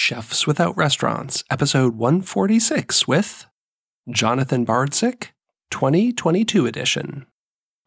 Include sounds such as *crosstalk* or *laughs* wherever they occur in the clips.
Chefs Without Restaurants, episode 146 with Jonathan Bardzik, 2022 edition.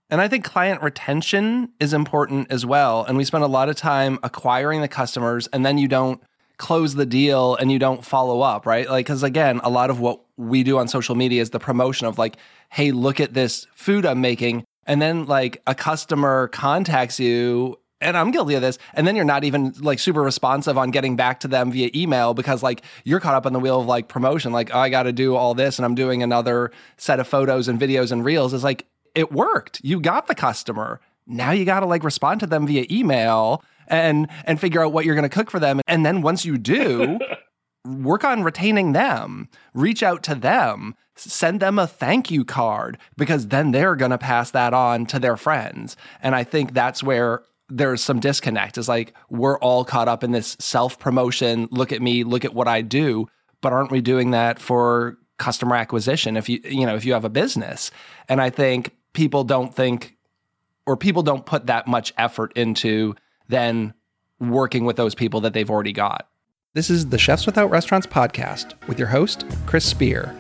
And I think client retention is important as well. And we spend a lot of time acquiring the customers and then you don't close the deal and you don't follow up, right? Like, because again, a lot of what we do on social media is the promotion of like, hey, look at this food I'm making. And then like a customer contacts you and I'm guilty of this. And then you're not even like super responsive on getting back to them via email because like you're caught up in the wheel of like promotion. Like, oh, I got to do all this and I'm doing another set of photos and videos and reels. It's like, it worked. You got the customer. Now you got to like respond to them via email and and figure out what you're going to cook for them. And then once you do, *laughs* work on retaining them. Reach out to them. Send them a thank you card because then they're going to pass that on to their friends. And I think that's where there's some disconnect. Is like we're all caught up in this self promotion. Look at me, look at what I do. But aren't we doing that for customer acquisition? If you you know if you have a business, and I think people don't think or people don't put that much effort into then working with those people that they've already got. This is the Chefs Without Restaurants podcast with your host, Chris Spear.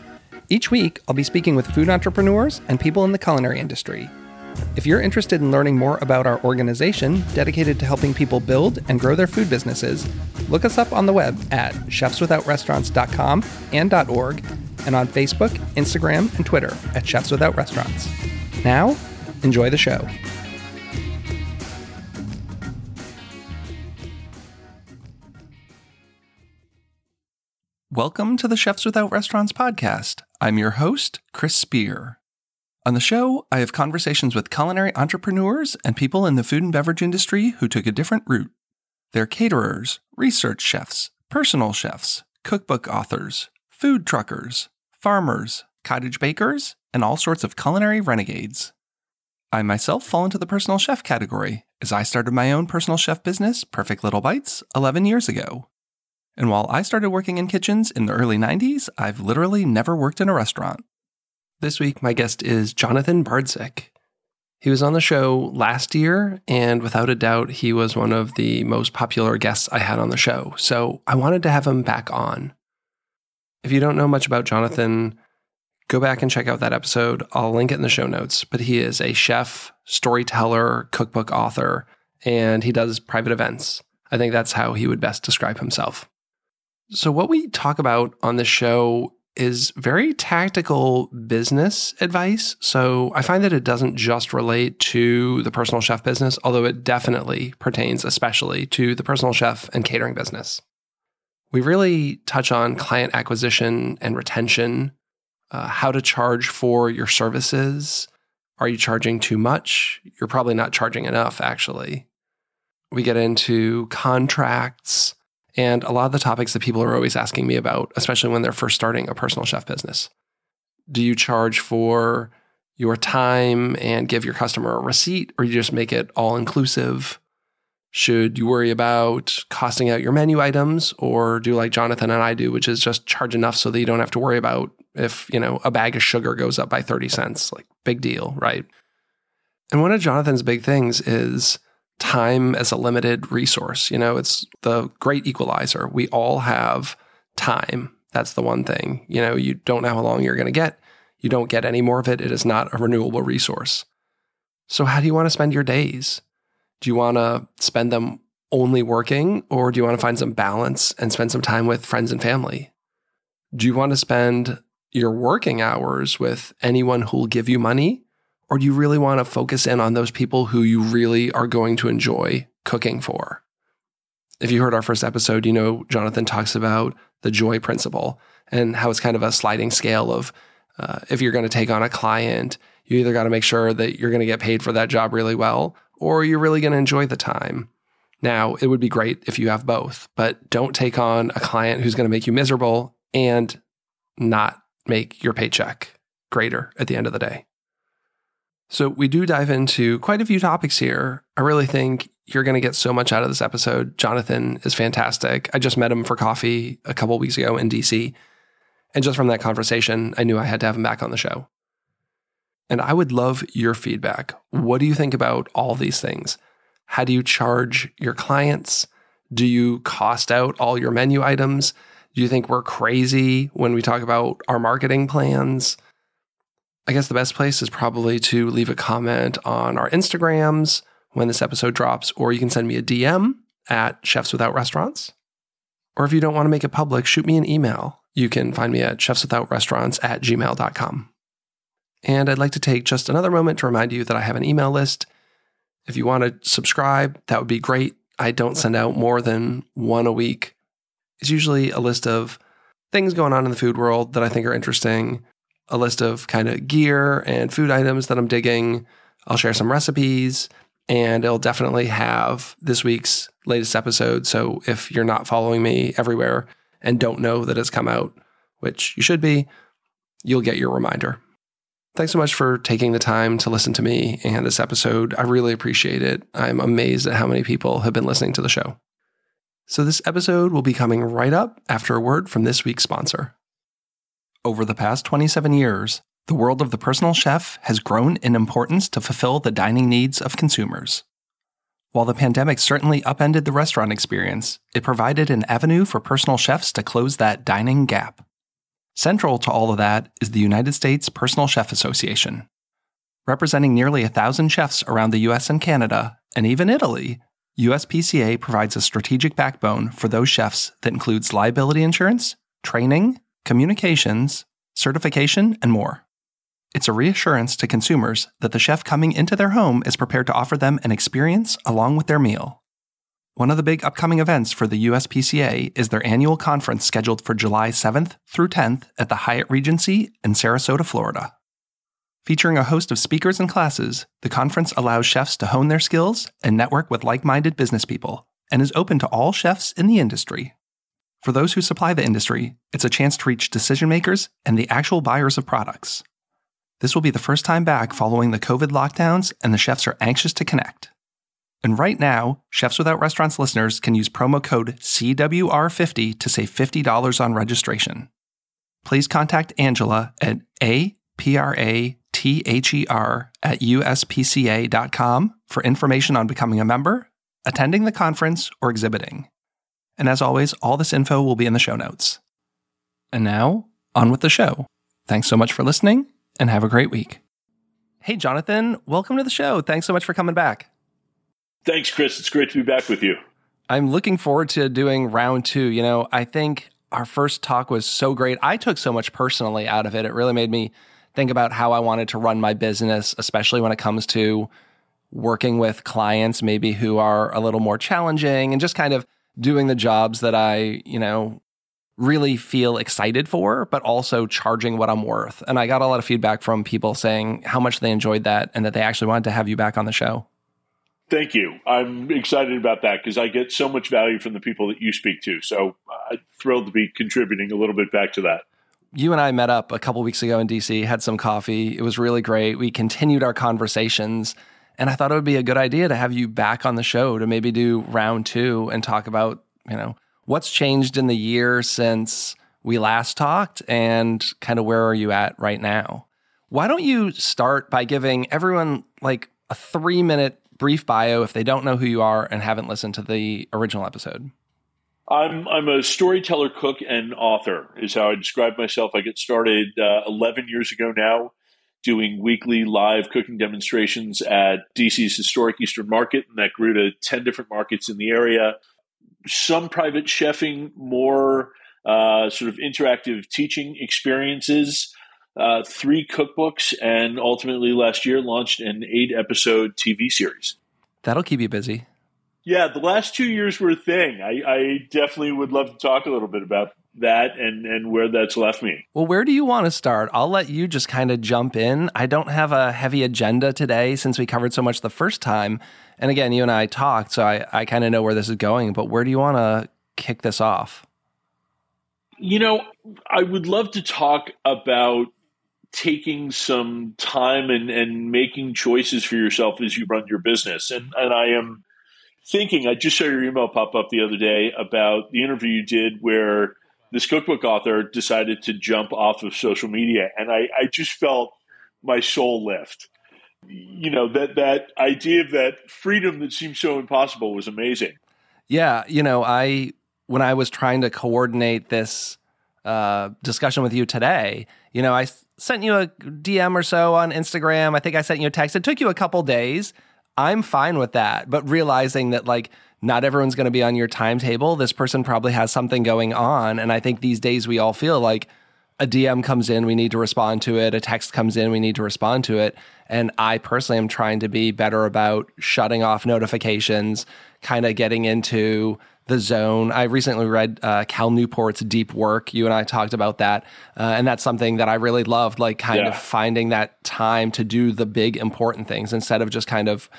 Each week, I'll be speaking with food entrepreneurs and people in the culinary industry if you're interested in learning more about our organization dedicated to helping people build and grow their food businesses, look us up on the web at chefswithoutrestaurants.com and .org and on Facebook, Instagram, and Twitter at Chefs Without Restaurants. Now, enjoy the show. Welcome to the Chefs Without Restaurants podcast. I'm your host, Chris Spear. On the show, I have conversations with culinary entrepreneurs and people in the food and beverage industry who took a different route. They're caterers, research chefs, personal chefs, cookbook authors, food truckers, farmers, cottage bakers, and all sorts of culinary renegades. I myself fall into the personal chef category, as I started my own personal chef business, Perfect Little Bites, 11 years ago. And while I started working in kitchens in the early 90s, I've literally never worked in a restaurant. This week, my guest is Jonathan Bardzik. He was on the show last year, and without a doubt, he was one of the most popular guests I had on the show. So I wanted to have him back on. If you don't know much about Jonathan, go back and check out that episode. I'll link it in the show notes. But he is a chef, storyteller, cookbook author, and he does private events. I think that's how he would best describe himself. So, what we talk about on the show is very tactical business advice. So I find that it doesn't just relate to the personal chef business, although it definitely pertains especially to the personal chef and catering business. We really touch on client acquisition and retention, uh, how to charge for your services. Are you charging too much? You're probably not charging enough, actually. We get into contracts and a lot of the topics that people are always asking me about, especially when they're first starting a personal chef business. Do you charge for your time and give your customer a receipt, or you just make it all inclusive? Should you worry about costing out your menu items, or do like Jonathan and I do, which is just charge enough so that you don't have to worry about if you know a bag of sugar goes up by 30 cents? Like, big deal, right? And one of Jonathan's big things is time as a limited resource. You know, it's the great equalizer. We all have time. That's the one thing. You know, you don't know how long you're going to get. You don't get any more of it. It is not a renewable resource. So, how do you want to spend your days? Do you want to spend them only working, or do you want to find some balance and spend some time with friends and family? Do you want to spend your working hours with anyone who will give you money, or do you really want to focus in on those people who you really are going to enjoy cooking for? If you heard our first episode, you know Jonathan talks about the joy principle and how it's kind of a sliding scale of uh, if you're going to take on a client, you either got to make sure that you're going to get paid for that job really well, or you're really going to enjoy the time. Now, it would be great if you have both, but don't take on a client who's going to make you miserable and not make your paycheck greater at the end of the day. So, we do dive into quite a few topics here. I really think you're going to get so much out of this episode. Jonathan is fantastic. I just met him for coffee a couple weeks ago in DC. And just from that conversation, I knew I had to have him back on the show. And I would love your feedback. What do you think about all these things? How do you charge your clients? Do you cost out all your menu items? Do you think we're crazy when we talk about our marketing plans? I guess the best place is probably to leave a comment on our Instagrams when this episode drops, or you can send me a DM at Chefs Without Restaurants. Or if you don't want to make it public, shoot me an email. You can find me at chefswithoutrestaurants at gmail.com. And I'd like to take just another moment to remind you that I have an email list. If you want to subscribe, that would be great. I don't send out more than one a week. It's usually a list of things going on in the food world that I think are interesting, a list of kind of gear and food items that I'm digging. I'll share some recipes, and it'll definitely have this week's latest episode. So if you're not following me everywhere and don't know that it's come out, which you should be, you'll get your reminder. Thanks so much for taking the time to listen to me and this episode. I really appreciate it. I'm amazed at how many people have been listening to the show. So, this episode will be coming right up after a word from this week's sponsor. Over the past 27 years, the world of the personal chef has grown in importance to fulfill the dining needs of consumers. While the pandemic certainly upended the restaurant experience, it provided an avenue for personal chefs to close that dining gap. Central to all of that is the United States Personal Chef Association. Representing nearly a thousand chefs around the US and Canada, and even Italy, USPCA provides a strategic backbone for those chefs that includes liability insurance, training, communications, certification, and more. It's a reassurance to consumers that the chef coming into their home is prepared to offer them an experience along with their meal. One of the big upcoming events for the USPCA is their annual conference scheduled for July 7th through 10th at the Hyatt Regency in Sarasota, Florida. Featuring a host of speakers and classes, the conference allows chefs to hone their skills and network with like minded business people, and is open to all chefs in the industry. For those who supply the industry, it's a chance to reach decision makers and the actual buyers of products. This will be the first time back following the COVID lockdowns, and the chefs are anxious to connect. And right now, Chefs Without Restaurants listeners can use promo code CWR50 to save $50 on registration. Please contact Angela at APRA T H E R at USPCA.com for information on becoming a member, attending the conference, or exhibiting. And as always, all this info will be in the show notes. And now, on with the show. Thanks so much for listening and have a great week. Hey, Jonathan, welcome to the show. Thanks so much for coming back. Thanks, Chris. It's great to be back with you. I'm looking forward to doing round two. You know, I think our first talk was so great. I took so much personally out of it. It really made me think about how I wanted to run my business, especially when it comes to working with clients, maybe who are a little more challenging and just kind of doing the jobs that I, you know, really feel excited for, but also charging what I'm worth. And I got a lot of feedback from people saying how much they enjoyed that and that they actually wanted to have you back on the show. Thank you. I'm excited about that because I get so much value from the people that you speak to. So I'm thrilled to be contributing a little bit back to that you and I met up a couple weeks ago in DC, had some coffee. It was really great. We continued our conversations. And I thought it would be a good idea to have you back on the show to maybe do round two and talk about, you know, what's changed in the year since we last talked and kind of where are you at right now? Why don't you start by giving everyone like a three minute brief bio if they don't know who you are and haven't listened to the original episode? I'm I'm a storyteller, cook, and author. Is how I describe myself. I get started uh, 11 years ago now, doing weekly live cooking demonstrations at DC's historic Eastern Market, and that grew to 10 different markets in the area. Some private chefing, more uh, sort of interactive teaching experiences. Uh, three cookbooks, and ultimately last year launched an eight episode TV series. That'll keep you busy. Yeah, the last two years were a thing. I, I definitely would love to talk a little bit about that and and where that's left me. Well, where do you want to start? I'll let you just kind of jump in. I don't have a heavy agenda today since we covered so much the first time. And again, you and I talked, so I, I kind of know where this is going, but where do you want to kick this off? You know, I would love to talk about taking some time and, and making choices for yourself as you run your business. And and I am thinking, I just saw your email pop up the other day about the interview you did where this cookbook author decided to jump off of social media. And I, I just felt my soul lift. You know, that, that idea of that freedom that seemed so impossible was amazing. Yeah, you know, I when I was trying to coordinate this uh, discussion with you today, you know, I sent you a DM or so on Instagram. I think I sent you a text. It took you a couple days. I'm fine with that, but realizing that like not everyone's going to be on your timetable. This person probably has something going on, and I think these days we all feel like a DM comes in, we need to respond to it. A text comes in, we need to respond to it. And I personally am trying to be better about shutting off notifications, kind of getting into the zone. I recently read uh, Cal Newport's Deep Work. You and I talked about that. Uh, and that's something that I really loved, like kind yeah. of finding that time to do the big important things instead of just kind of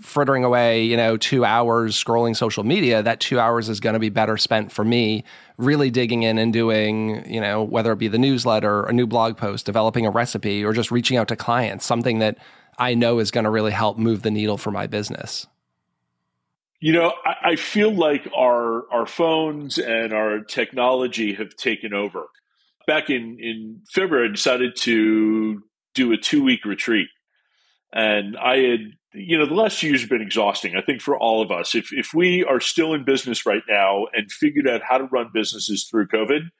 frittering away, you know, two hours scrolling social media, that two hours is going to be better spent for me really digging in and doing, you know, whether it be the newsletter, a new blog post, developing a recipe, or just reaching out to clients, something that I know is going to really help move the needle for my business. You know, I, I feel like our our phones and our technology have taken over. Back in, in February, I decided to do a two week retreat. And I had you know, the last years have been exhausting, I think, for all of us. If, if we are still in business right now and figured out how to run businesses through COVID,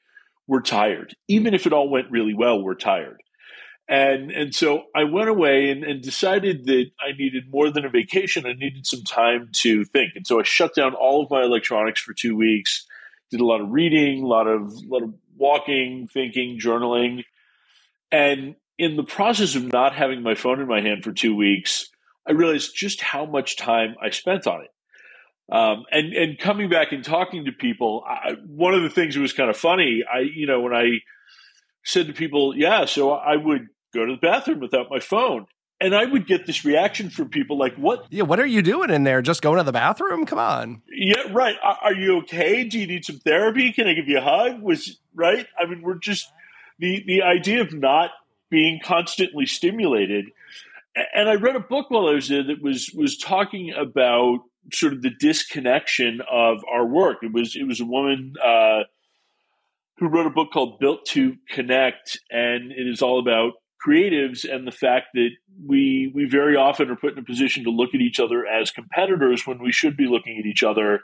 we're tired. Even if it all went really well, we're tired. And, and so I went away and, and decided that I needed more than a vacation. I needed some time to think. And so I shut down all of my electronics for two weeks, did a lot of reading, a lot of, a lot of walking, thinking, journaling. And in the process of not having my phone in my hand for two weeks, I realized just how much time I spent on it. Um, and and coming back and talking to people, I, one of the things that was kind of funny, I you know when I said to people, yeah, so I would go to the bathroom without my phone, and I would get this reaction from people like, "What? Yeah, what are you doing in there? Just going to the bathroom? Come on." Yeah, right. Are, are you okay? Do you need some therapy? Can I give you a hug? Was right. I mean, we're just the the idea of not being constantly stimulated and I read a book while I was there that was was talking about sort of the disconnection of our work. It was it was a woman uh, who wrote a book called Built to Connect, and it is all about creatives and the fact that we we very often are put in a position to look at each other as competitors when we should be looking at each other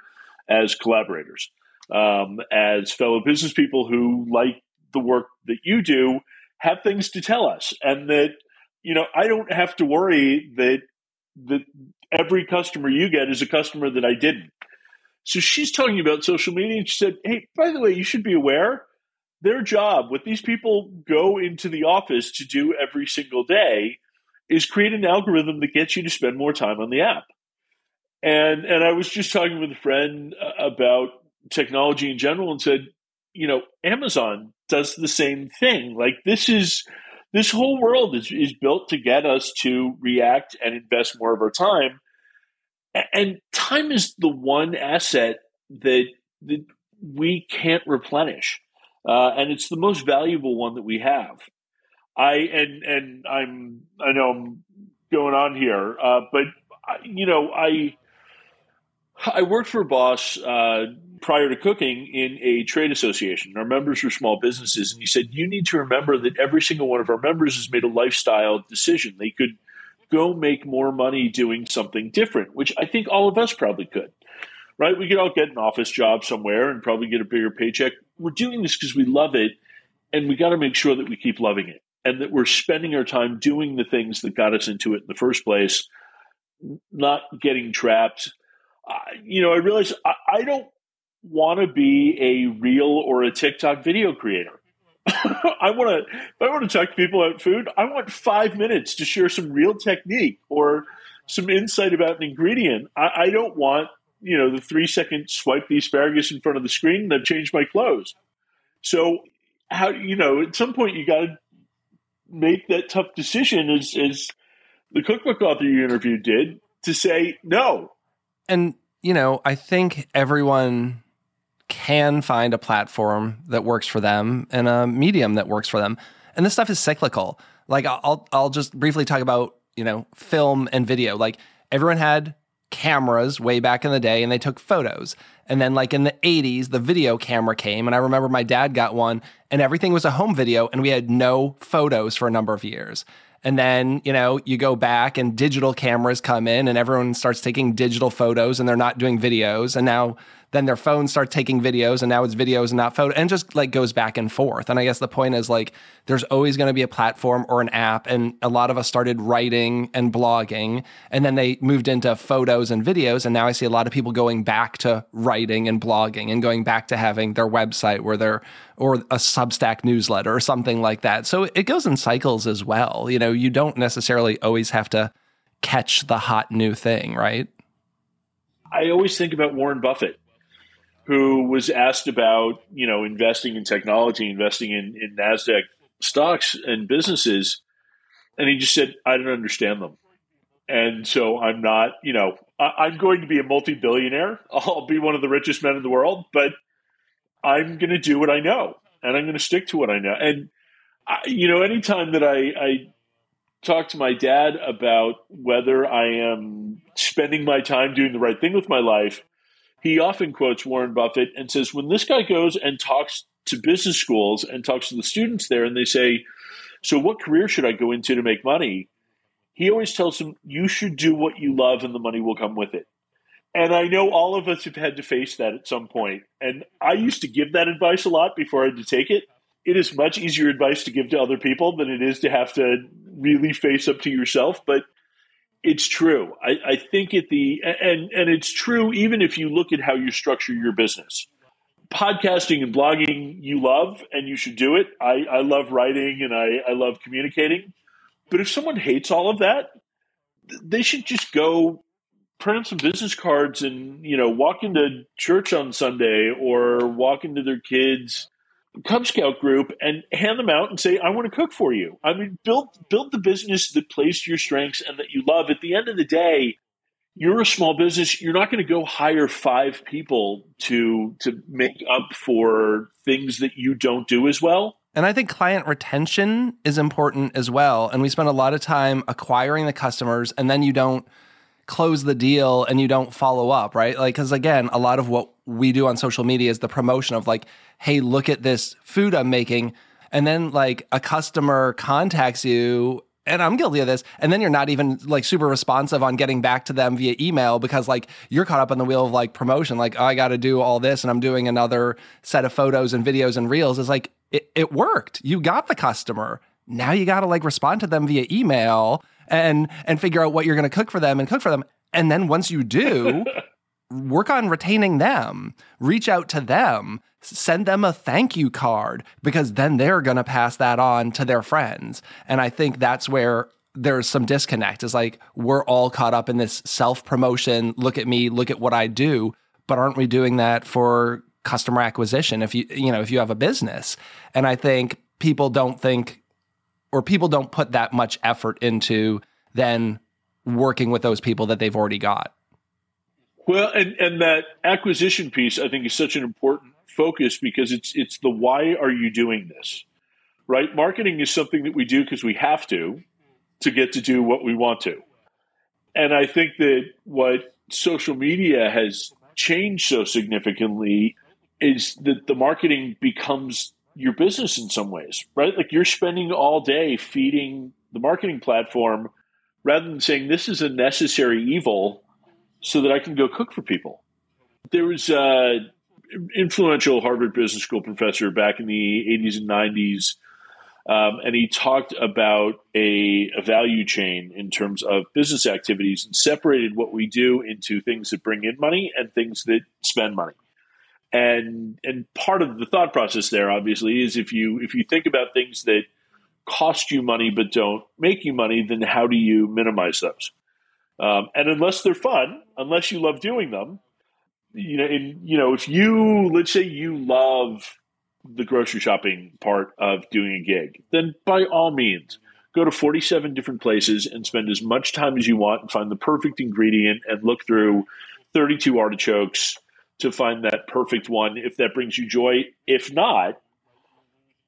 as collaborators, um, as fellow business people who like the work that you do have things to tell us, and that you know, I don't have to worry that that every customer you get is a customer that I didn't. So she's talking about social media and she said, Hey, by the way, you should be aware their job, what these people go into the office to do every single day, is create an algorithm that gets you to spend more time on the app. And and I was just talking with a friend uh, about technology in general and said, you know, Amazon does the same thing. Like this is this whole world is, is built to get us to react and invest more of our time. And time is the one asset that, that we can't replenish. Uh, and it's the most valuable one that we have. I and and I'm I know I'm going on here, uh, but you know I I worked for boss uh, prior to cooking in a trade association. Our members were small businesses, and he said, You need to remember that every single one of our members has made a lifestyle decision. They could go make more money doing something different, which I think all of us probably could. Right? We could all get an office job somewhere and probably get a bigger paycheck. We're doing this because we love it, and we got to make sure that we keep loving it and that we're spending our time doing the things that got us into it in the first place, not getting trapped. Uh, you know, I realize I, I don't want to be a reel or a TikTok video creator. *laughs* I want to, if I want to talk to people about food, I want five minutes to share some real technique or some insight about an ingredient. I, I don't want, you know, the three second swipe the asparagus in front of the screen and I've changed my clothes. So, how, you know, at some point you got to make that tough decision as, as the cookbook author you interviewed did to say no. And, you know, I think everyone can find a platform that works for them and a medium that works for them. And this stuff is cyclical. Like I'll I'll just briefly talk about, you know, film and video. Like everyone had cameras way back in the day and they took photos. And then like in the 80s, the video camera came and I remember my dad got one and everything was a home video and we had no photos for a number of years. And then, you know, you go back and digital cameras come in and everyone starts taking digital photos and they're not doing videos. And now then their phones start taking videos and now it's videos and not photo and just like goes back and forth. And I guess the point is like there's always going to be a platform or an app and a lot of us started writing and blogging and then they moved into photos and videos and now I see a lot of people going back to writing and blogging and going back to having their website where they're or a Substack newsletter or something like that. So it goes in cycles as well. You know, you don't necessarily always have to catch the hot new thing, right? I always think about Warren Buffett who was asked about you know investing in technology, investing in, in Nasdaq stocks and businesses, and he just said, "I don't understand them." And so I'm not, you know, I, am going to be a multi-billionaire. *laughs* I'll be one of the richest men in the world, but I'm going to do what I know, and I'm going to stick to what I know. And I, you know, anytime that I, I talk to my dad about whether I am spending my time doing the right thing with my life, he often quotes Warren Buffett and says, when this guy goes and talks to business schools and talks to the students there, and they say, So, what career should I go into to make money? He always tells them, You should do what you love, and the money will come with it. And I know all of us have had to face that at some point. And I used to give that advice a lot before I had to take it. It is much easier advice to give to other people than it is to have to really face up to yourself. But it's true. I, I, think at the and and it's true even if you look at how you structure your business. Podcasting and blogging you love and you should do it. I, I love writing and I, I love communicating. But if someone hates all of that, they should just go print up some business cards and you know walk into church on Sunday or walk into their kids Cub Scout group and hand them out and say, "I want to cook for you." I mean, build build the business that plays to your strengths and that you love. At the end of the day, you're a small business. You're not going to go hire five people to to make up for things that you don't do as well. And I think client retention is important as well. And we spend a lot of time acquiring the customers, and then you don't close the deal and you don't follow up, right? Like, because again, a lot of what we do on social media is the promotion of like, hey, look at this food I'm making. And then like a customer contacts you and I'm guilty of this. And then you're not even like super responsive on getting back to them via email because like you're caught up on the wheel of like promotion. Like, oh, I got to do all this and I'm doing another set of photos and videos and reels. Is like, it, it worked. You got the customer. Now you got to like respond to them via email and and figure out what you're going to cook for them and cook for them. And then once you do, *laughs* work on retaining them. Reach out to them. Send them a thank you card because then they're going to pass that on to their friends. And I think that's where there's some disconnect. Is like we're all caught up in this self promotion. Look at me, look at what I do. But aren't we doing that for customer acquisition? If you you know if you have a business, and I think people don't think or people don't put that much effort into then working with those people that they've already got. Well, and, and that acquisition piece, I think, is such an important focus because it's it's the why are you doing this, right? Marketing is something that we do because we have to to get to do what we want to, and I think that what social media has changed so significantly is that the marketing becomes your business in some ways, right? Like you're spending all day feeding the marketing platform rather than saying this is a necessary evil so that I can go cook for people. There was an influential Harvard Business School professor back in the 80s and 90s, um, and he talked about a, a value chain in terms of business activities and separated what we do into things that bring in money and things that spend money and and part of the thought process there obviously is if you if you think about things that cost you money but don't make you money then how do you minimize those um, and unless they're fun unless you love doing them you know and you know if you let's say you love the grocery shopping part of doing a gig then by all means go to 47 different places and spend as much time as you want and find the perfect ingredient and look through 32 artichokes to find that perfect one if that brings you joy. If not,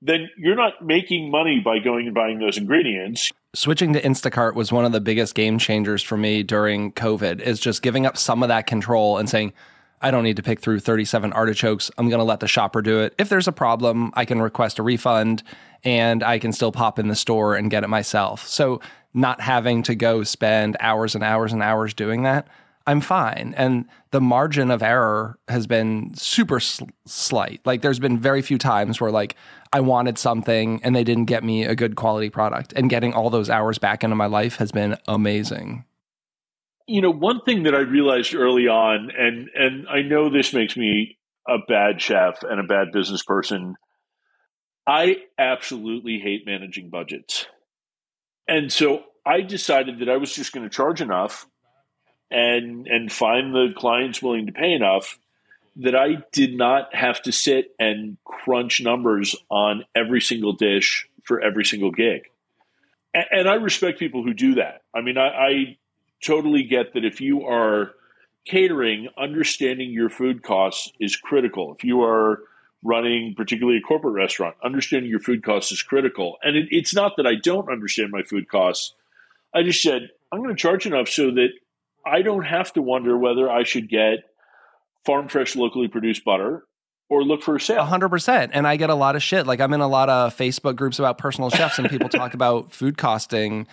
then you're not making money by going and buying those ingredients. Switching to Instacart was one of the biggest game changers for me during COVID, is just giving up some of that control and saying, I don't need to pick through 37 artichokes. I'm going to let the shopper do it. If there's a problem, I can request a refund and I can still pop in the store and get it myself. So, not having to go spend hours and hours and hours doing that, I'm fine. And the margin of error has been super sl- slight. Like, there's been very few times where, like, I wanted something and they didn't get me a good quality product. And getting all those hours back into my life has been amazing you know, one thing that I realized early on, and and I know this makes me a bad chef and a bad business person. I absolutely hate managing budgets. And so I decided that I was just going to charge enough and and find the clients willing to pay enough that I did not have to sit and crunch numbers on every single dish for every single gig. And, and I respect people who do that. I mean, I, I totally get that if you are catering, understanding your food costs is critical. If you are running, particularly a corporate restaurant, understanding your food costs is critical. And it, it's not that I don't understand my food costs. I just said, I'm going to charge enough so that I don't have to wonder whether I should get farm fresh, locally produced butter or look for a sale. 100%. And I get a lot of shit. Like I'm in a lot of Facebook groups about personal chefs and people talk about *laughs* food costing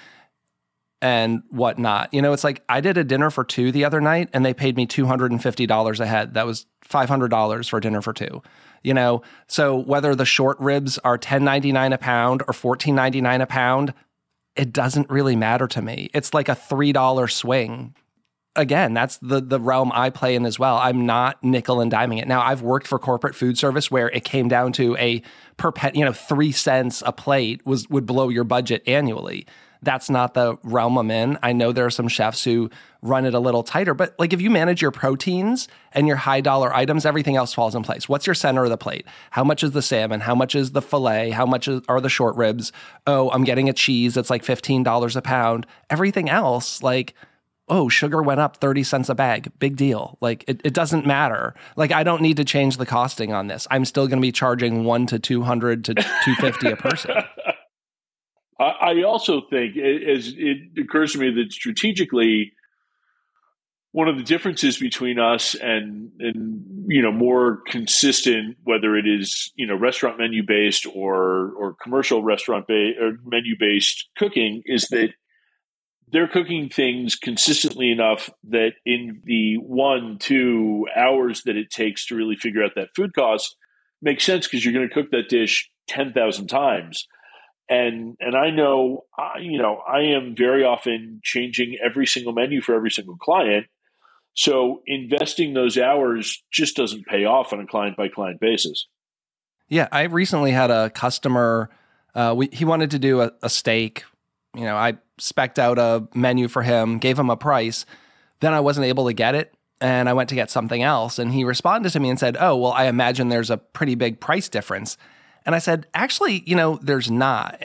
and whatnot. You know, it's like I did a dinner for two the other night and they paid me $250 a head. That was $500 for dinner for two. You know, so whether the short ribs are $10.99 a pound or $14.99 a pound, it doesn't really matter to me. It's like a $3 swing. Again, that's the the realm I play in as well. I'm not nickel and diming it. Now, I've worked for corporate food service where it came down to a perpet, you know, 3 cents a plate was would blow your budget annually that's not the realm I'm in. I know there are some chefs who run it a little tighter, but like if you manage your proteins and your high dollar items, everything else falls in place. What's your center of the plate? How much is the salmon? How much is the filet? How much is, are the short ribs? Oh, I'm getting a cheese that's like $15 a pound. Everything else, like, oh, sugar went up 30 cents a bag. Big deal. Like it, it doesn't matter. Like I don't need to change the costing on this. I'm still going to be charging 1 to 200 to 250 a person. *laughs* I also think, as it occurs to me, that strategically, one of the differences between us and and you know more consistent, whether it is you know restaurant menu based or or commercial restaurant based or menu based cooking, is that they're cooking things consistently enough that in the one two hours that it takes to really figure out that food cost makes sense because you're going to cook that dish ten thousand times and and I know I, you know I am very often changing every single menu for every single client. So investing those hours just doesn't pay off on a client by client basis. Yeah, I recently had a customer. Uh, we, he wanted to do a, a steak. You know, I specked out a menu for him, gave him a price. Then I wasn't able to get it, and I went to get something else. And he responded to me and said, "Oh, well, I imagine there's a pretty big price difference." And I said, actually, you know, there's not.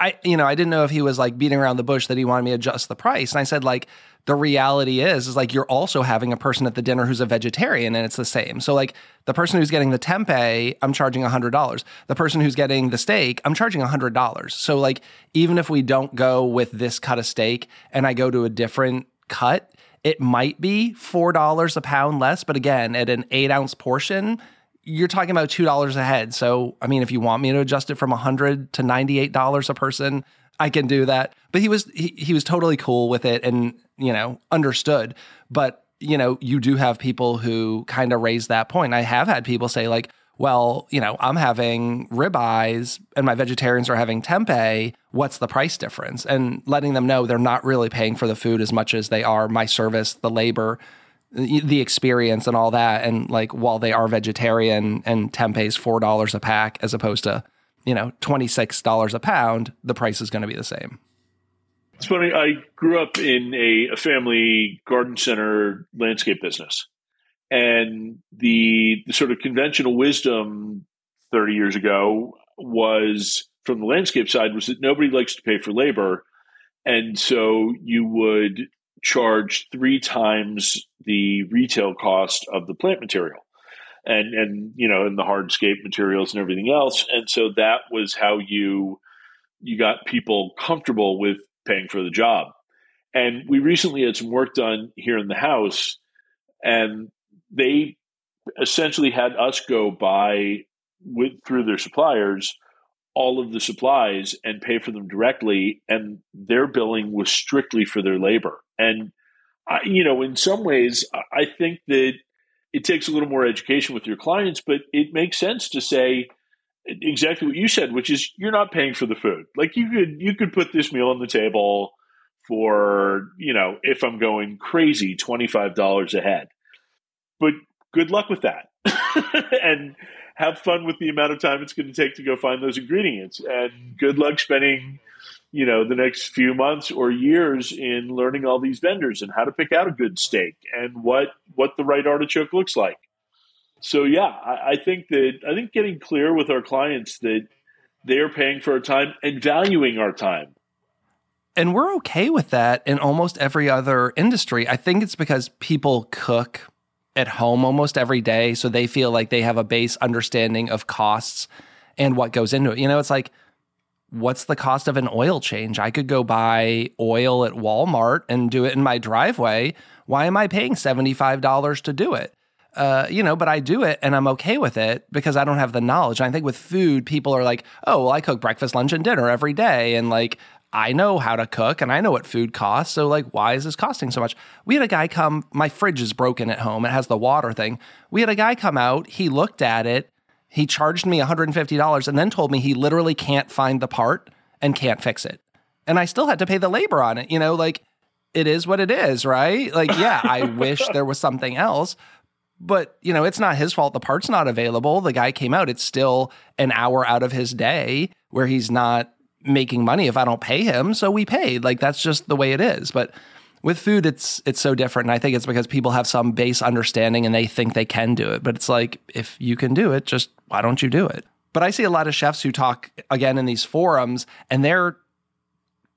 I, you know, I didn't know if he was like beating around the bush that he wanted me to adjust the price. And I said, like, the reality is, is like you're also having a person at the dinner who's a vegetarian and it's the same. So like the person who's getting the tempeh, I'm charging $100. The person who's getting the steak, I'm charging $100. So like even if we don't go with this cut of steak and I go to a different cut, it might be $4 a pound less. But again, at an eight ounce portion, you're talking about two dollars a head. So I mean, if you want me to adjust it from a hundred to ninety eight dollars a person, I can do that. But he was he, he was totally cool with it and you know understood. But you know, you do have people who kind of raise that point. I have had people say like, well, you know, I'm having ribeyes and my vegetarians are having tempeh. What's the price difference? And letting them know they're not really paying for the food as much as they are my service, the labor, the experience and all that. And like, while they are vegetarian and tempeh's four dollars a pack as opposed to you know twenty six dollars a pound, the price is going to be the same. It's funny. I grew up in a, a family garden center landscape business, and the the sort of conventional wisdom thirty years ago was from the landscape side was that nobody likes to pay for labor, and so you would charge three times the retail cost of the plant material and and you know and the hardscape materials and everything else. And so that was how you you got people comfortable with paying for the job. And we recently had some work done here in the house and they essentially had us go buy with through their suppliers all of the supplies and pay for them directly, and their billing was strictly for their labor. And I, you know, in some ways, I think that it takes a little more education with your clients, but it makes sense to say exactly what you said, which is you're not paying for the food. Like you could you could put this meal on the table for you know if I'm going crazy, twenty five dollars a head. But good luck with that, *laughs* and have fun with the amount of time it's going to take to go find those ingredients, and good luck spending you know the next few months or years in learning all these vendors and how to pick out a good steak and what what the right artichoke looks like. So yeah I, I think that i think getting clear with our clients that they're paying for our time and valuing our time. And we're okay with that in almost every other industry. I think it's because people cook at home almost every day so they feel like they have a base understanding of costs and what goes into it you know it's like what's the cost of an oil change? I could go buy oil at Walmart and do it in my driveway. Why am I paying $75 to do it? Uh, you know, but I do it and I'm okay with it because I don't have the knowledge. And I think with food, people are like, oh, well, I cook breakfast, lunch, and dinner every day. And like, I know how to cook and I know what food costs. So, like, why is this costing so much? We had a guy come, my fridge is broken at home. It has the water thing. We had a guy come out, he looked at it he charged me $150 and then told me he literally can't find the part and can't fix it. And I still had to pay the labor on it. You know, like it is what it is, right? Like, yeah, I *laughs* wish there was something else, but you know, it's not his fault. The part's not available. The guy came out. It's still an hour out of his day where he's not making money if I don't pay him. So we paid. Like, that's just the way it is. But with food it's it's so different and i think it's because people have some base understanding and they think they can do it but it's like if you can do it just why don't you do it but i see a lot of chefs who talk again in these forums and they're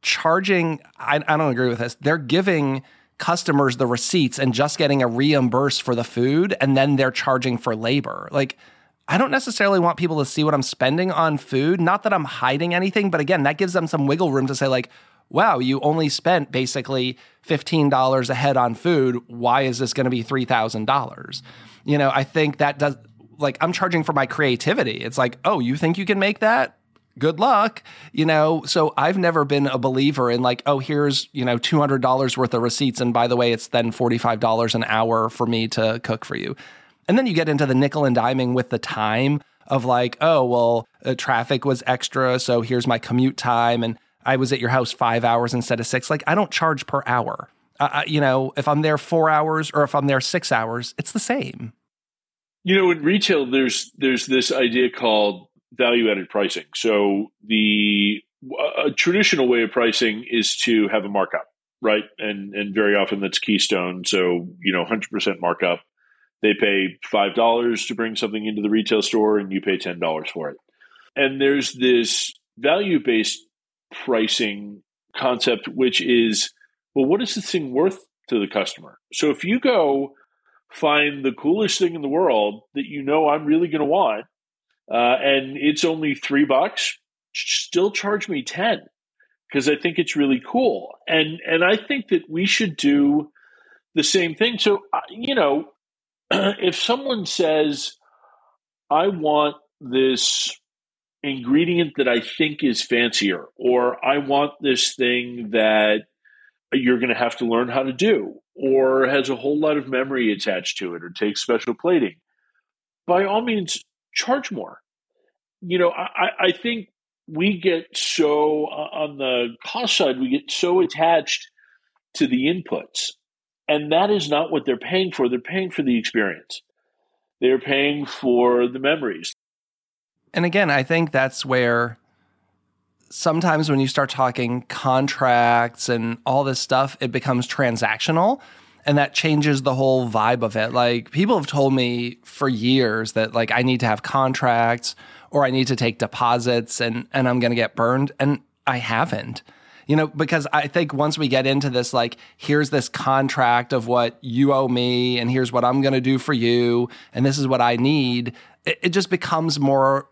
charging i, I don't agree with this they're giving customers the receipts and just getting a reimburse for the food and then they're charging for labor like I don't necessarily want people to see what I'm spending on food. Not that I'm hiding anything, but again, that gives them some wiggle room to say, like, wow, you only spent basically $15 a head on food. Why is this going to be $3,000? You know, I think that does, like, I'm charging for my creativity. It's like, oh, you think you can make that? Good luck. You know, so I've never been a believer in like, oh, here's, you know, $200 worth of receipts. And by the way, it's then $45 an hour for me to cook for you. And then you get into the nickel and diming with the time of like, oh, well, uh, traffic was extra. So here's my commute time. And I was at your house five hours instead of six. Like, I don't charge per hour. Uh, you know, if I'm there four hours or if I'm there six hours, it's the same. You know, in retail, there's there's this idea called value added pricing. So the a traditional way of pricing is to have a markup, right? And and very often that's Keystone. So you know, hundred percent markup. They pay five dollars to bring something into the retail store, and you pay ten dollars for it. And there's this value based pricing concept, which is, well, what is this thing worth to the customer? So if you go find the coolest thing in the world that you know I'm really going to want, uh, and it's only three bucks, still charge me 10 because I think it's really cool. And, and I think that we should do the same thing. So, uh, you know, *clears throat* if someone says, I want this ingredient that I think is fancier, or I want this thing that you're going to have to learn how to do, or has a whole lot of memory attached to it, or takes special plating, by all means, charge more. You know, I, I think we get so, uh, on the cost side, we get so attached to the inputs. And that is not what they're paying for. They're paying for the experience. They're paying for the memories. And again, I think that's where sometimes when you start talking contracts and all this stuff, it becomes transactional and that changes the whole vibe of it. Like people have told me for years that like I need to have contracts or I need to take deposits and and I'm going to get burned and I haven't. You know, because I think once we get into this like here's this contract of what you owe me and here's what I'm going to do for you and this is what I need, it, it just becomes more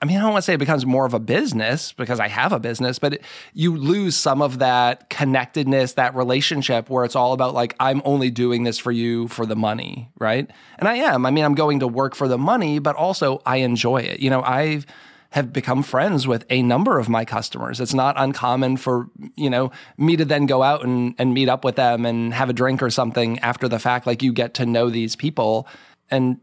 I mean, I don't want to say it becomes more of a business because I have a business, but it, you lose some of that connectedness, that relationship where it's all about like, I'm only doing this for you for the money, right? And I am. I mean, I'm going to work for the money, but also I enjoy it. You know, I've, have become friends with a number of my customers. It's not uncommon for, you know, me to then go out and, and meet up with them and have a drink or something after the fact. Like you get to know these people. And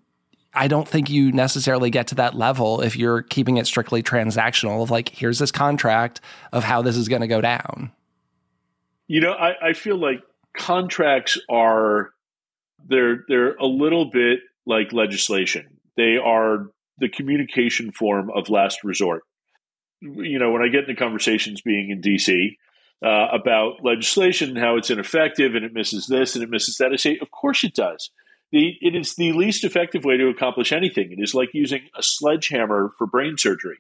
I don't think you necessarily get to that level if you're keeping it strictly transactional of like, here's this contract of how this is going to go down. You know, I, I feel like contracts are they're they're a little bit like legislation. They are the communication form of last resort. You know, when I get into conversations being in DC uh, about legislation and how it's ineffective and it misses this and it misses that, I say, of course it does. The, it is the least effective way to accomplish anything. It is like using a sledgehammer for brain surgery.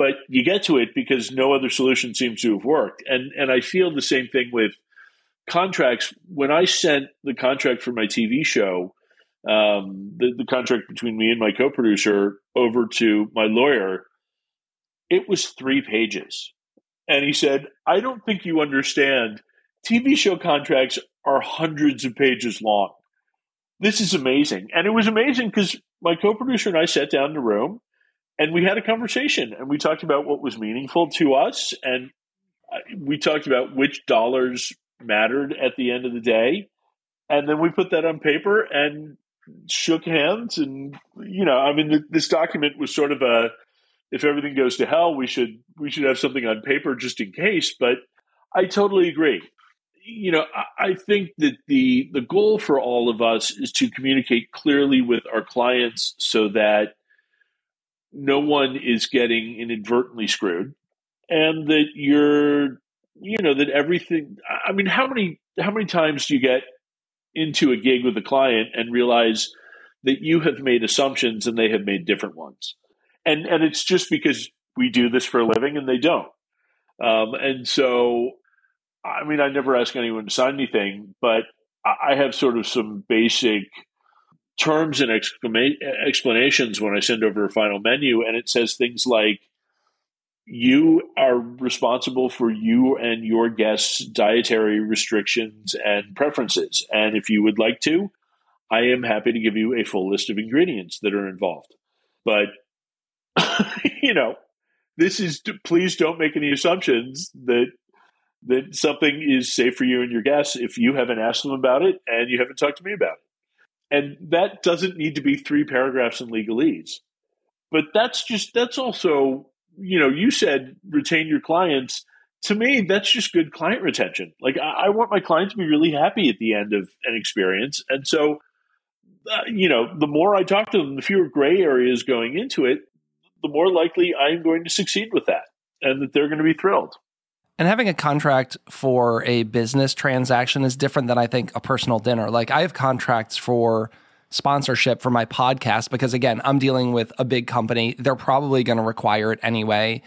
But you get to it because no other solution seems to have worked. And and I feel the same thing with contracts. When I sent the contract for my TV show, um, the, the contract between me and my co-producer over to my lawyer, it was three pages. And he said, I don't think you understand. TV show contracts are hundreds of pages long. This is amazing. And it was amazing because my co producer and I sat down in the room and we had a conversation and we talked about what was meaningful to us. And we talked about which dollars mattered at the end of the day. And then we put that on paper and shook hands and you know i mean this document was sort of a if everything goes to hell we should we should have something on paper just in case but i totally agree. You know I think that the the goal for all of us is to communicate clearly with our clients so that no one is getting inadvertently screwed and that you're you know that everything i mean how many how many times do you get into a gig with a client and realize that you have made assumptions and they have made different ones. And and it's just because we do this for a living and they don't. Um, and so, I mean, I never ask anyone to sign anything, but I have sort of some basic terms and explanations when I send over a final menu, and it says things like, you are responsible for you and your guests' dietary restrictions and preferences. And if you would like to, I am happy to give you a full list of ingredients that are involved. But, *laughs* you know, this is please don't make any assumptions that that something is safe for you and your guests if you haven't asked them about it and you haven't talked to me about it. And that doesn't need to be three paragraphs in legalese. But that's just that's also you know, you said retain your clients. To me, that's just good client retention. Like I, I want my client to be really happy at the end of an experience, and so uh, you know, the more I talk to them, the fewer gray areas going into it, the more likely I'm going to succeed with that, and that they're going to be thrilled. And having a contract for a business transaction is different than I think a personal dinner. Like I have contracts for sponsorship for my podcast because again, I'm dealing with a big company. They're probably going to require it anyway.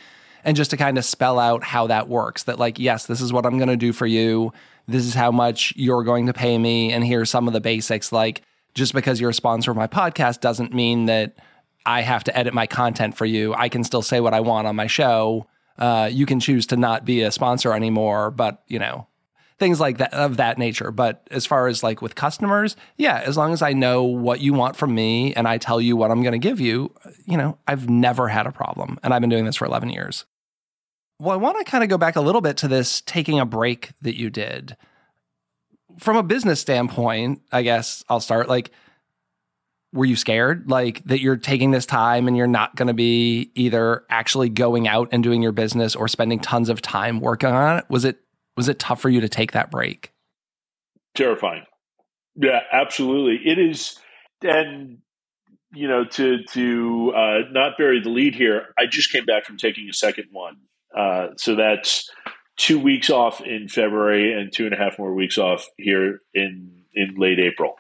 And just to kind of spell out how that works that, like, yes, this is what I'm going to do for you. This is how much you're going to pay me. And here's some of the basics. Like, just because you're a sponsor of my podcast doesn't mean that I have to edit my content for you. I can still say what I want on my show. Uh, you can choose to not be a sponsor anymore, but you know, things like that of that nature. But as far as like with customers, yeah, as long as I know what you want from me and I tell you what I'm going to give you, you know, I've never had a problem. And I've been doing this for 11 years. Well, I want to kind of go back a little bit to this taking a break that you did. From a business standpoint, I guess I'll start like, were you scared like that you're taking this time and you're not going to be either actually going out and doing your business or spending tons of time working on it? Was it was it tough for you to take that break? Terrifying. Yeah, absolutely. It is. And, you know, to, to uh, not bury the lead here, I just came back from taking a second one. Uh, so that's two weeks off in February and two and a half more weeks off here in, in late April.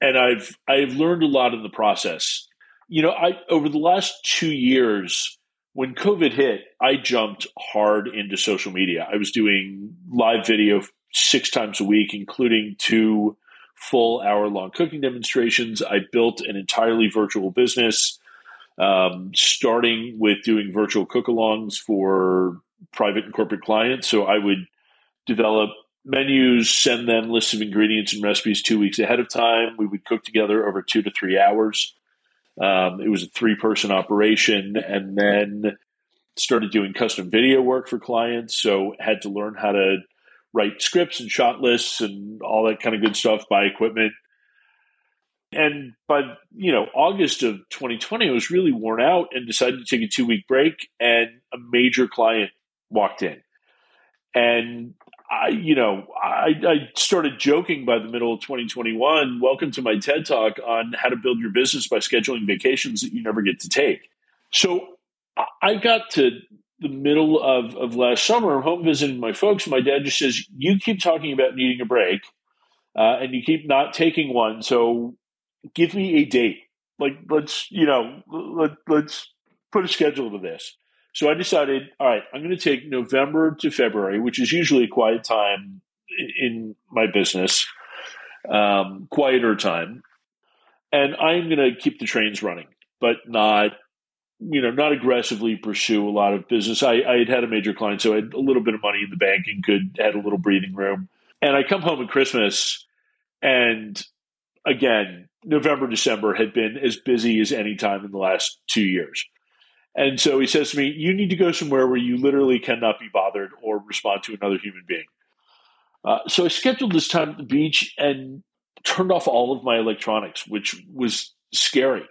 And I've, I've learned a lot in the process. You know, I, over the last two years, when COVID hit, I jumped hard into social media. I was doing live video six times a week, including two full hour long cooking demonstrations. I built an entirely virtual business. um, starting with doing virtual cook alongs for private and corporate clients. So I would develop menus, send them lists of ingredients and recipes two weeks ahead of time. We would cook together over two to three hours. Um, it was a three person operation, and then started doing custom video work for clients. So had to learn how to write scripts and shot lists and all that kind of good stuff, buy equipment. And by you know August of 2020, I was really worn out and decided to take a two week break. And a major client walked in, and I, you know, I, I started joking by the middle of 2021. Welcome to my TED talk on how to build your business by scheduling vacations that you never get to take. So I got to the middle of, of last summer. I'm home visiting my folks. My dad just says, You keep talking about needing a break uh, and you keep not taking one. So give me a date. Like, let's, you know, let, let's put a schedule to this. So I decided, all right, I'm going to take November to February, which is usually a quiet time in my business, um, quieter time. And I'm going to keep the trains running, but not you know, not aggressively pursue a lot of business. I, I had had a major client, so I had a little bit of money in the bank and could had a little breathing room. And I come home at Christmas, and again, November, December had been as busy as any time in the last two years. And so he says to me, You need to go somewhere where you literally cannot be bothered or respond to another human being. Uh, so I scheduled this time at the beach and turned off all of my electronics, which was scary.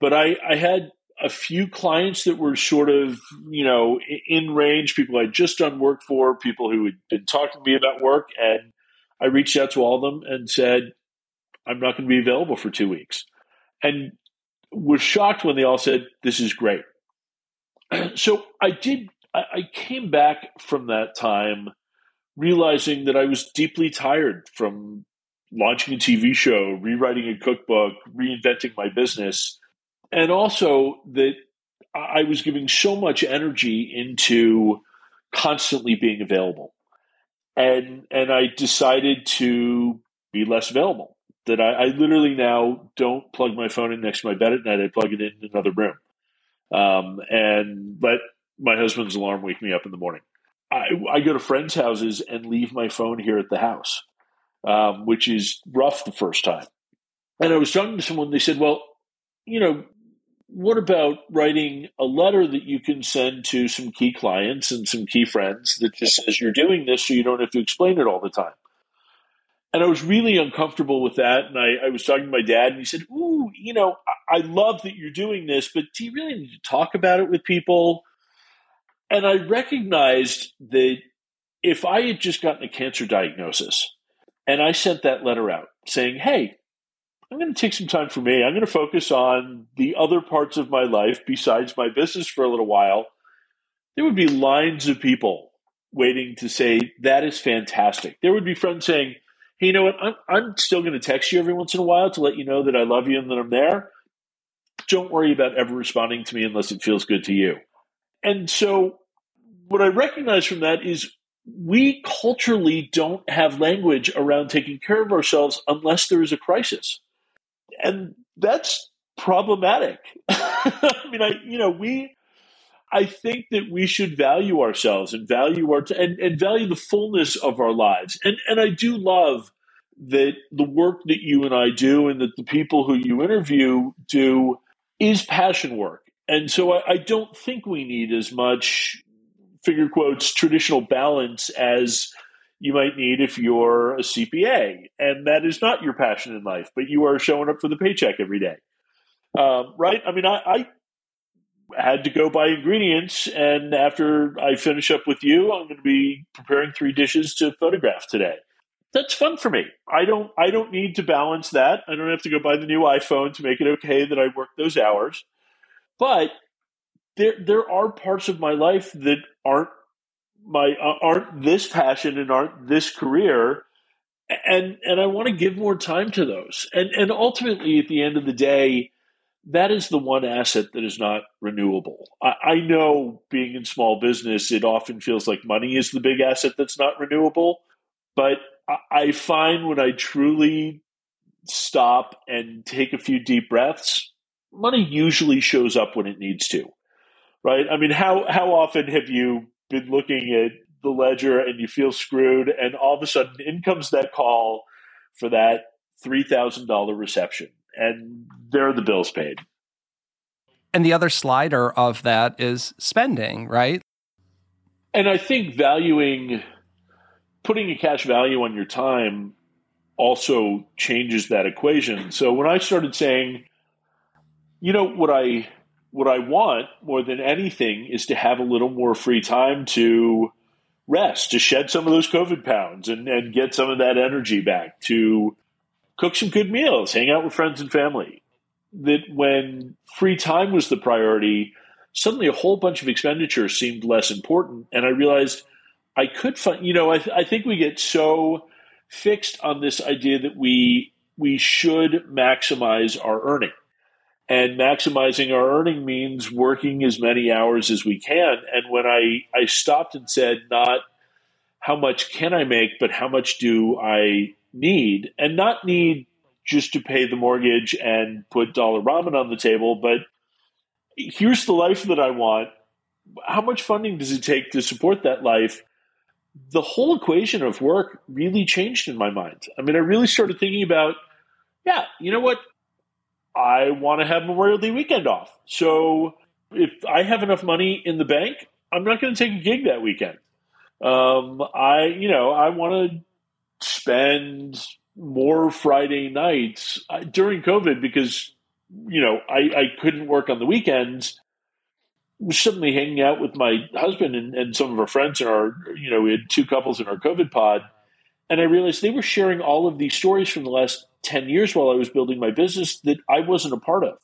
But I, I had a few clients that were sort of, you know, in range, people I'd just done work for, people who had been talking to me about work. And I reached out to all of them and said, I'm not going to be available for two weeks. And was shocked when they all said, This is great. *clears throat* so I did, I came back from that time realizing that I was deeply tired from launching a TV show, rewriting a cookbook, reinventing my business and also that I was giving so much energy into constantly being available. And and I decided to be less available. That I, I literally now don't plug my phone in next to my bed at night. I plug it in another room, um, and let my husband's alarm wake me up in the morning. I, I go to friends' houses and leave my phone here at the house, um, which is rough the first time. And I was talking to someone. They said, "Well, you know, what about writing a letter that you can send to some key clients and some key friends that just says you're doing this so you don't have to explain it all the time? And I was really uncomfortable with that. And I, I was talking to my dad, and he said, Ooh, you know, I, I love that you're doing this, but do you really need to talk about it with people? And I recognized that if I had just gotten a cancer diagnosis and I sent that letter out saying, Hey, I'm going to take some time for me. I'm going to focus on the other parts of my life besides my business for a little while. There would be lines of people waiting to say, that is fantastic. There would be friends saying, hey, you know what? I'm, I'm still going to text you every once in a while to let you know that I love you and that I'm there. Don't worry about ever responding to me unless it feels good to you. And so, what I recognize from that is we culturally don't have language around taking care of ourselves unless there is a crisis and that's problematic. *laughs* I mean, I you know we. I think that we should value ourselves and value our t- and, and value the fullness of our lives. And and I do love that the work that you and I do and that the people who you interview do is passion work. And so I, I don't think we need as much figure quotes traditional balance as you might need if you're a CPA, and that is not your passion in life, but you are showing up for the paycheck every day, um, right? I mean, I, I, had to go buy ingredients, and after I finish up with you, I'm going to be preparing three dishes to photograph today. That's fun for me. I don't. I don't need to balance that. I don't have to go buy the new iPhone to make it okay that I work those hours. But there, there are parts of my life that aren't my uh, aren't this passion and aren't this career and and I want to give more time to those. And and ultimately at the end of the day, that is the one asset that is not renewable. I, I know being in small business, it often feels like money is the big asset that's not renewable. But I, I find when I truly stop and take a few deep breaths, money usually shows up when it needs to, right? I mean, how how often have you been looking at the ledger and you feel screwed, and all of a sudden in comes that call for that three thousand dollar reception, and there are the bills paid. And the other slider of that is spending, right? And I think valuing, putting a cash value on your time also changes that equation. So when I started saying, you know, what I what I want more than anything is to have a little more free time to rest, to shed some of those COVID pounds and, and get some of that energy back, to cook some good meals, hang out with friends and family. That when free time was the priority, suddenly a whole bunch of expenditure seemed less important. And I realized I could find, you know, I, th- I think we get so fixed on this idea that we we should maximize our earning. And maximizing our earning means working as many hours as we can. And when I, I stopped and said, not how much can I make, but how much do I need? And not need just to pay the mortgage and put dollar ramen on the table, but here's the life that I want. How much funding does it take to support that life? The whole equation of work really changed in my mind. I mean, I really started thinking about, yeah, you know what? I want to have Memorial Day weekend off. So if I have enough money in the bank, I'm not going to take a gig that weekend. Um, I, you know, I want to spend more Friday nights uh, during COVID because, you know, I, I couldn't work on the weekends. Was suddenly hanging out with my husband and, and some of our friends in our, you know, we had two couples in our COVID pod. And I realized they were sharing all of these stories from the last 10 years while I was building my business that I wasn't a part of.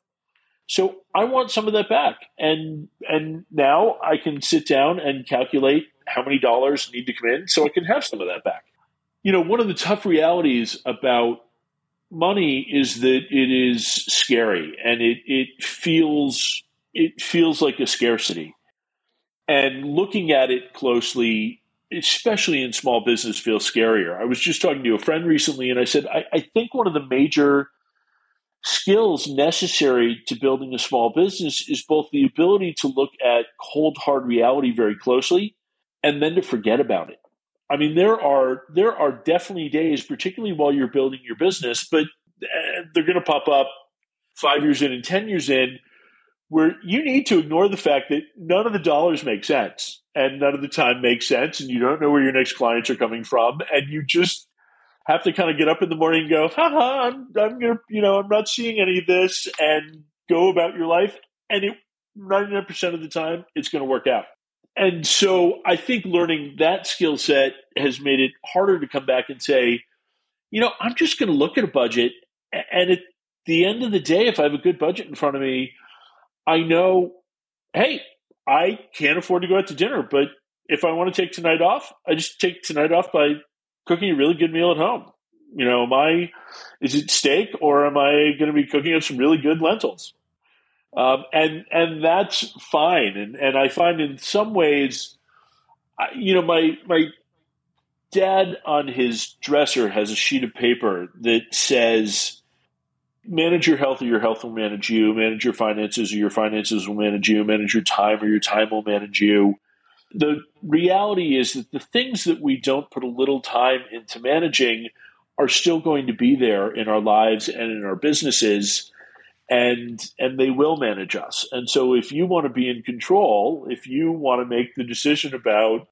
So I want some of that back. And and now I can sit down and calculate how many dollars need to come in so I can have some of that back. You know, one of the tough realities about money is that it is scary and it, it feels it feels like a scarcity. And looking at it closely especially in small business, feels scarier. I was just talking to a friend recently, and I said, I, I think one of the major skills necessary to building a small business is both the ability to look at cold, hard reality very closely and then to forget about it. I mean, there are there are definitely days, particularly while you're building your business, but eh, they're going to pop up five years in and ten years in, where you need to ignore the fact that none of the dollars make sense and none of the time makes sense and you don't know where your next clients are coming from and you just have to kind of get up in the morning and go ha, I'm I'm gonna you know i'm not seeing any of this and go about your life and it 99% of the time it's going to work out and so i think learning that skill set has made it harder to come back and say you know i'm just going to look at a budget and at the end of the day if i have a good budget in front of me i know hey I can't afford to go out to dinner, but if I want to take tonight off, I just take tonight off by cooking a really good meal at home. You know, am I is it steak or am I going to be cooking up some really good lentils? Um, and and that's fine. And and I find in some ways, you know, my my dad on his dresser has a sheet of paper that says manage your health or your health will manage you. Manage your finances or your finances will manage you. Manage your time or your time will manage you. The reality is that the things that we don't put a little time into managing are still going to be there in our lives and in our businesses and and they will manage us. And so if you want to be in control, if you want to make the decision about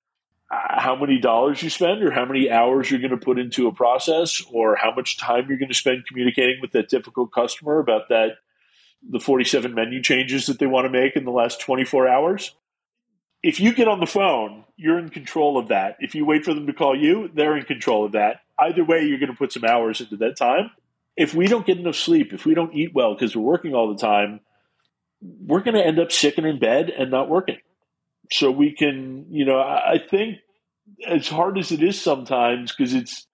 uh, how many dollars you spend or how many hours you're going to put into a process or how much time you're going to spend communicating with that difficult customer about that the 47 menu changes that they want to make in the last 24 hours if you get on the phone you're in control of that. If you wait for them to call you they're in control of that. Either way you're going to put some hours into that time if we don't get enough sleep if we don't eat well because we're working all the time we're going to end up sick and in bed and not working so we can, you know, I think as hard as it is sometimes, because it's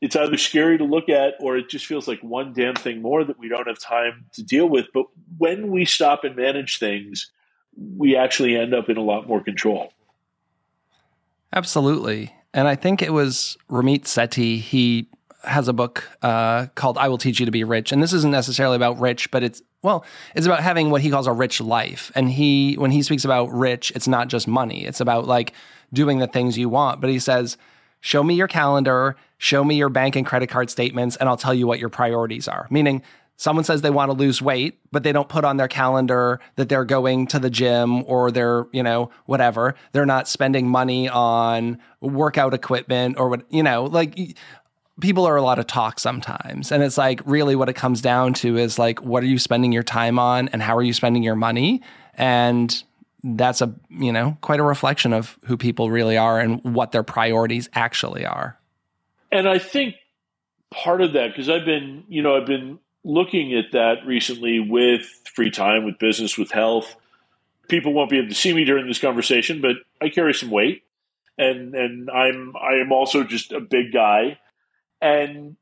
it's either scary to look at or it just feels like one damn thing more that we don't have time to deal with. But when we stop and manage things, we actually end up in a lot more control. Absolutely. And I think it was Ramit Sethi. He has a book uh, called I Will Teach You to Be Rich. And this isn't necessarily about rich, but it's, well, it's about having what he calls a rich life. And he, when he speaks about rich, it's not just money, it's about like doing the things you want. But he says, show me your calendar, show me your bank and credit card statements, and I'll tell you what your priorities are. Meaning, someone says they want to lose weight, but they don't put on their calendar that they're going to the gym or they're, you know, whatever. They're not spending money on workout equipment or what, you know, like people are a lot of talk sometimes. And it's like really what it comes down to is like, what are you spending your time on and how are you spending your money? And that's a, you know, quite a reflection of who people really are and what their priorities actually are. And I think part of that, because I've been, you know, I've been looking at that recently with free time, with business, with health. People won't be able to see me during this conversation, but I carry some weight, and and I'm I am also just a big guy, and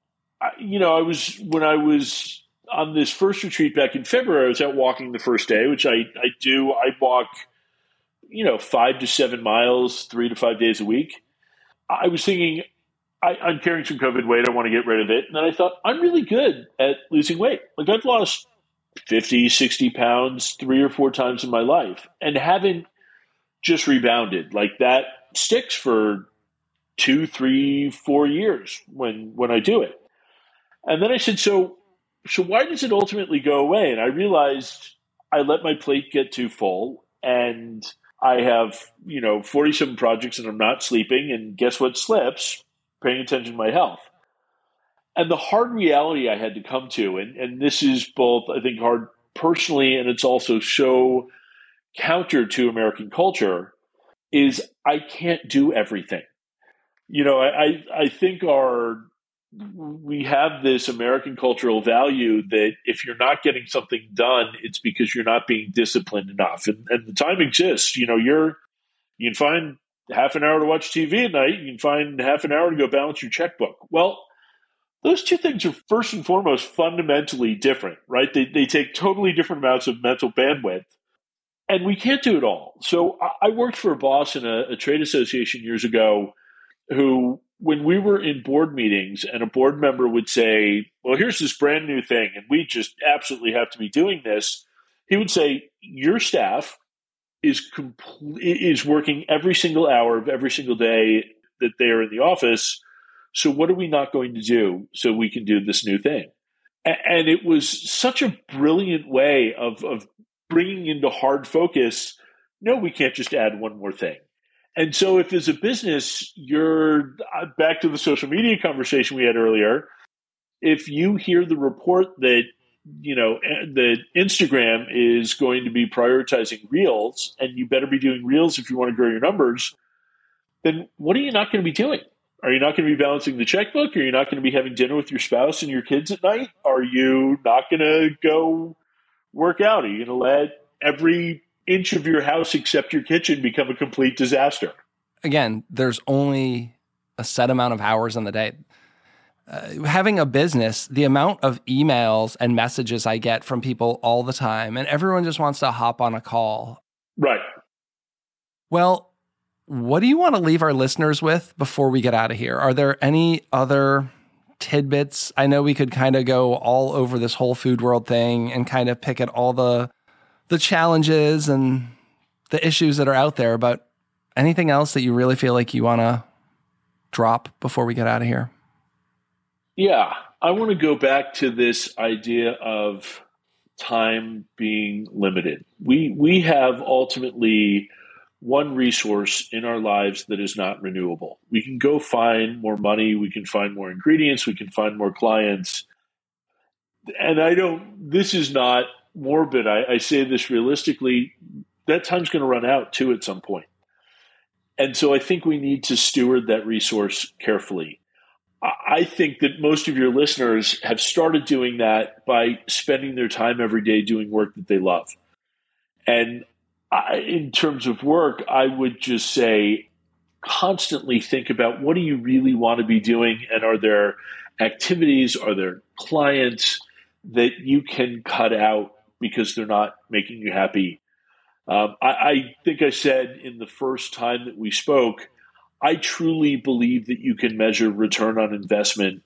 you know I was when I was on this first retreat back in February, I was out walking the first day, which I I do. I walk, you know, five to seven miles, three to five days a week. I was thinking I, am carrying some COVID weight. I want to get rid of it. And then I thought, I'm really good at losing weight. Like I've lost 50, 60 pounds three or four times in my life and haven't just rebounded. Like that sticks for two, three, four years when when I do it. And then I said, so so why does it ultimately go away? And I realized I let my plate get too full and I have, you know, 47 projects and I'm not sleeping. And guess what slips? paying attention to my health. And the hard reality I had to come to, and, and this is both, I think, hard personally, and it's also so counter to American culture, is I can't do everything. You know, I, I think our we have this American cultural value that if you're not getting something done, it's because you're not being disciplined enough. And, and the time exists. You know, you're you can find half an hour to watch TV at night. You can find half an hour to go balance your checkbook. Well, those two things are first and foremost fundamentally different, right? They, they take totally different amounts of mental bandwidth. And we can't do it all. So I worked for a boss in a, a trade association years ago who, when we were in board meetings and a board member would say, Well, here's this brand new thing, and we just absolutely have to be doing this, he would say, Your staff is complete is working every single hour of every single day that they are in the office. So what are we not going to do so we can do this new thing? And it was such a brilliant way of of bringing into hard focus. No, we can't just add one more thing. And so, if as a business, you're uh, back to the social media conversation we had earlier, if you hear the report that you know the Instagram is going to be prioritizing reels, and you better be doing reels if you want to grow your numbers. Then what are you not going to be doing? Are you not going to be balancing the checkbook? Are you not going to be having dinner with your spouse and your kids at night? Are you not going to go work out? Are you going to let every inch of your house except your kitchen become a complete disaster? Again, there's only a set amount of hours in the day uh, having a business, the amount of emails and messages I get from people all the time, and everyone just wants to hop on a call. Right. Well, what do you want to leave our listeners with before we get out of here? Are there any other tidbits? I know we could kind of go all over this whole food world thing and kind of pick at all the the challenges and the issues that are out there, but anything else that you really feel like you want to drop before we get out of here? Yeah, I want to go back to this idea of time being limited. We we have ultimately one resource in our lives that is not renewable. We can go find more money, we can find more ingredients, we can find more clients. And I don't this is not morbid. I, I say this realistically, that time's going to run out too at some point. And so I think we need to steward that resource carefully. I think that most of your listeners have started doing that by spending their time every day doing work that they love. And I, in terms of work, I would just say constantly think about what do you really want to be doing and are there activities, are there clients that you can cut out because they're not making you happy. Um, I, I think I said in the first time that we spoke I truly believe that you can measure return on investment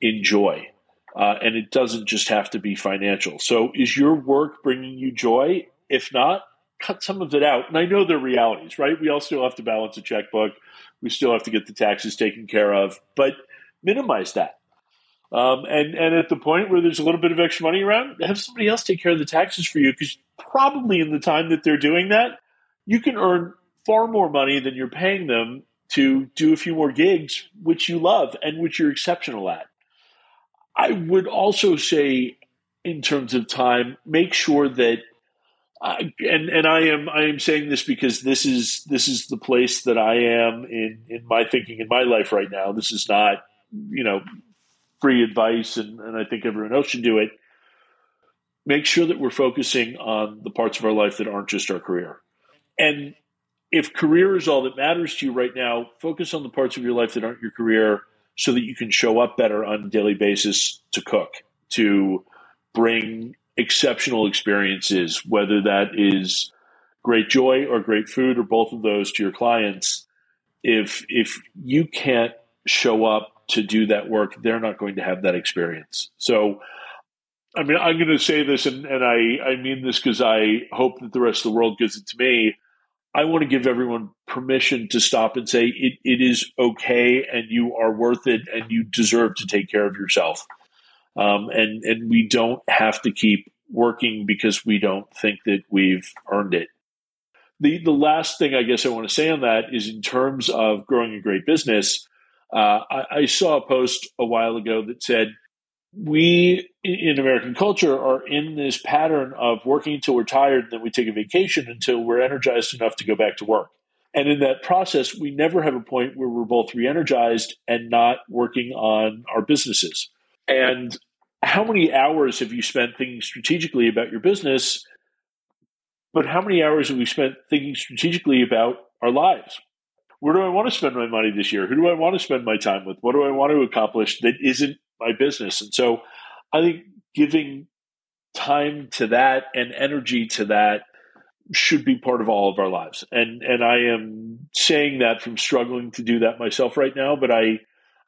enjoy. Uh, and it doesn't just have to be financial. So, is your work bringing you joy? If not, cut some of it out. And I know they're realities, right? We all still have to balance a checkbook. We still have to get the taxes taken care of, but minimize that. Um, and and at the point where there's a little bit of extra money around, have somebody else take care of the taxes for you because probably in the time that they're doing that, you can earn far more money than you're paying them to do a few more gigs, which you love and which you're exceptional at. I would also say, in terms of time, make sure that, uh, and and I am I am saying this because this is this is the place that I am in in my thinking in my life right now. This is not you know free advice, and, and I think everyone else should do it. Make sure that we're focusing on the parts of our life that aren't just our career, and if career is all that matters to you right now, focus on the parts of your life that aren't your career so that you can show up better on a daily basis to cook, to bring exceptional experiences, whether that is great joy or great food or both of those to your clients. If if you can't show up to do that work, they're not going to have that experience. So I mean, I'm going to say this, and, and I, I mean this because I hope that the rest of the world gives it to me. I want to give everyone permission to stop and say it, it is okay and you are worth it and you deserve to take care of yourself. Um, and, and we don't have to keep working because we don't think that we've earned it. The, the last thing I guess I want to say on that is in terms of growing a great business, uh, I, I saw a post a while ago that said, we in American culture are in this pattern of working until we're tired and then we take a vacation until we're energized enough to go back to work. And in that process, we never have a point where we're both re energized and not working on our businesses. And how many hours have you spent thinking strategically about your business? But how many hours have we spent thinking strategically about our lives? Where do I want to spend my money this year? Who do I want to spend my time with? What do I want to accomplish that isn't my business. And so I think giving time to that and energy to that should be part of all of our lives. And and I am saying that from struggling to do that myself right now, but I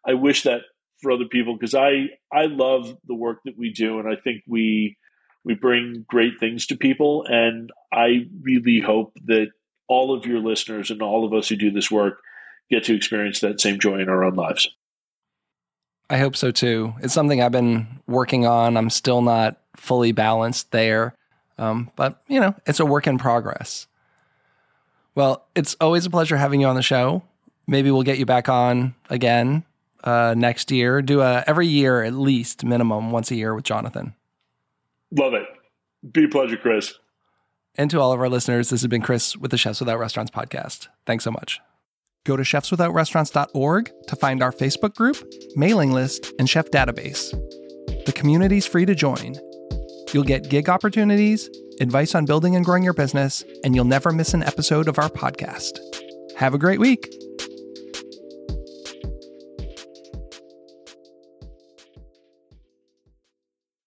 I wish that for other people because I I love the work that we do and I think we we bring great things to people and I really hope that all of your listeners and all of us who do this work get to experience that same joy in our own lives. I hope so too. It's something I've been working on. I'm still not fully balanced there, um, but you know, it's a work in progress. Well, it's always a pleasure having you on the show. Maybe we'll get you back on again uh, next year. Do a every year at least minimum once a year with Jonathan. Love it. Be a pleasure, Chris. And to all of our listeners, this has been Chris with the Chefs Without Restaurants podcast. Thanks so much. Go to chefswithoutrestaurants.org to find our Facebook group, mailing list, and chef database. The community's free to join. You'll get gig opportunities, advice on building and growing your business, and you'll never miss an episode of our podcast. Have a great week.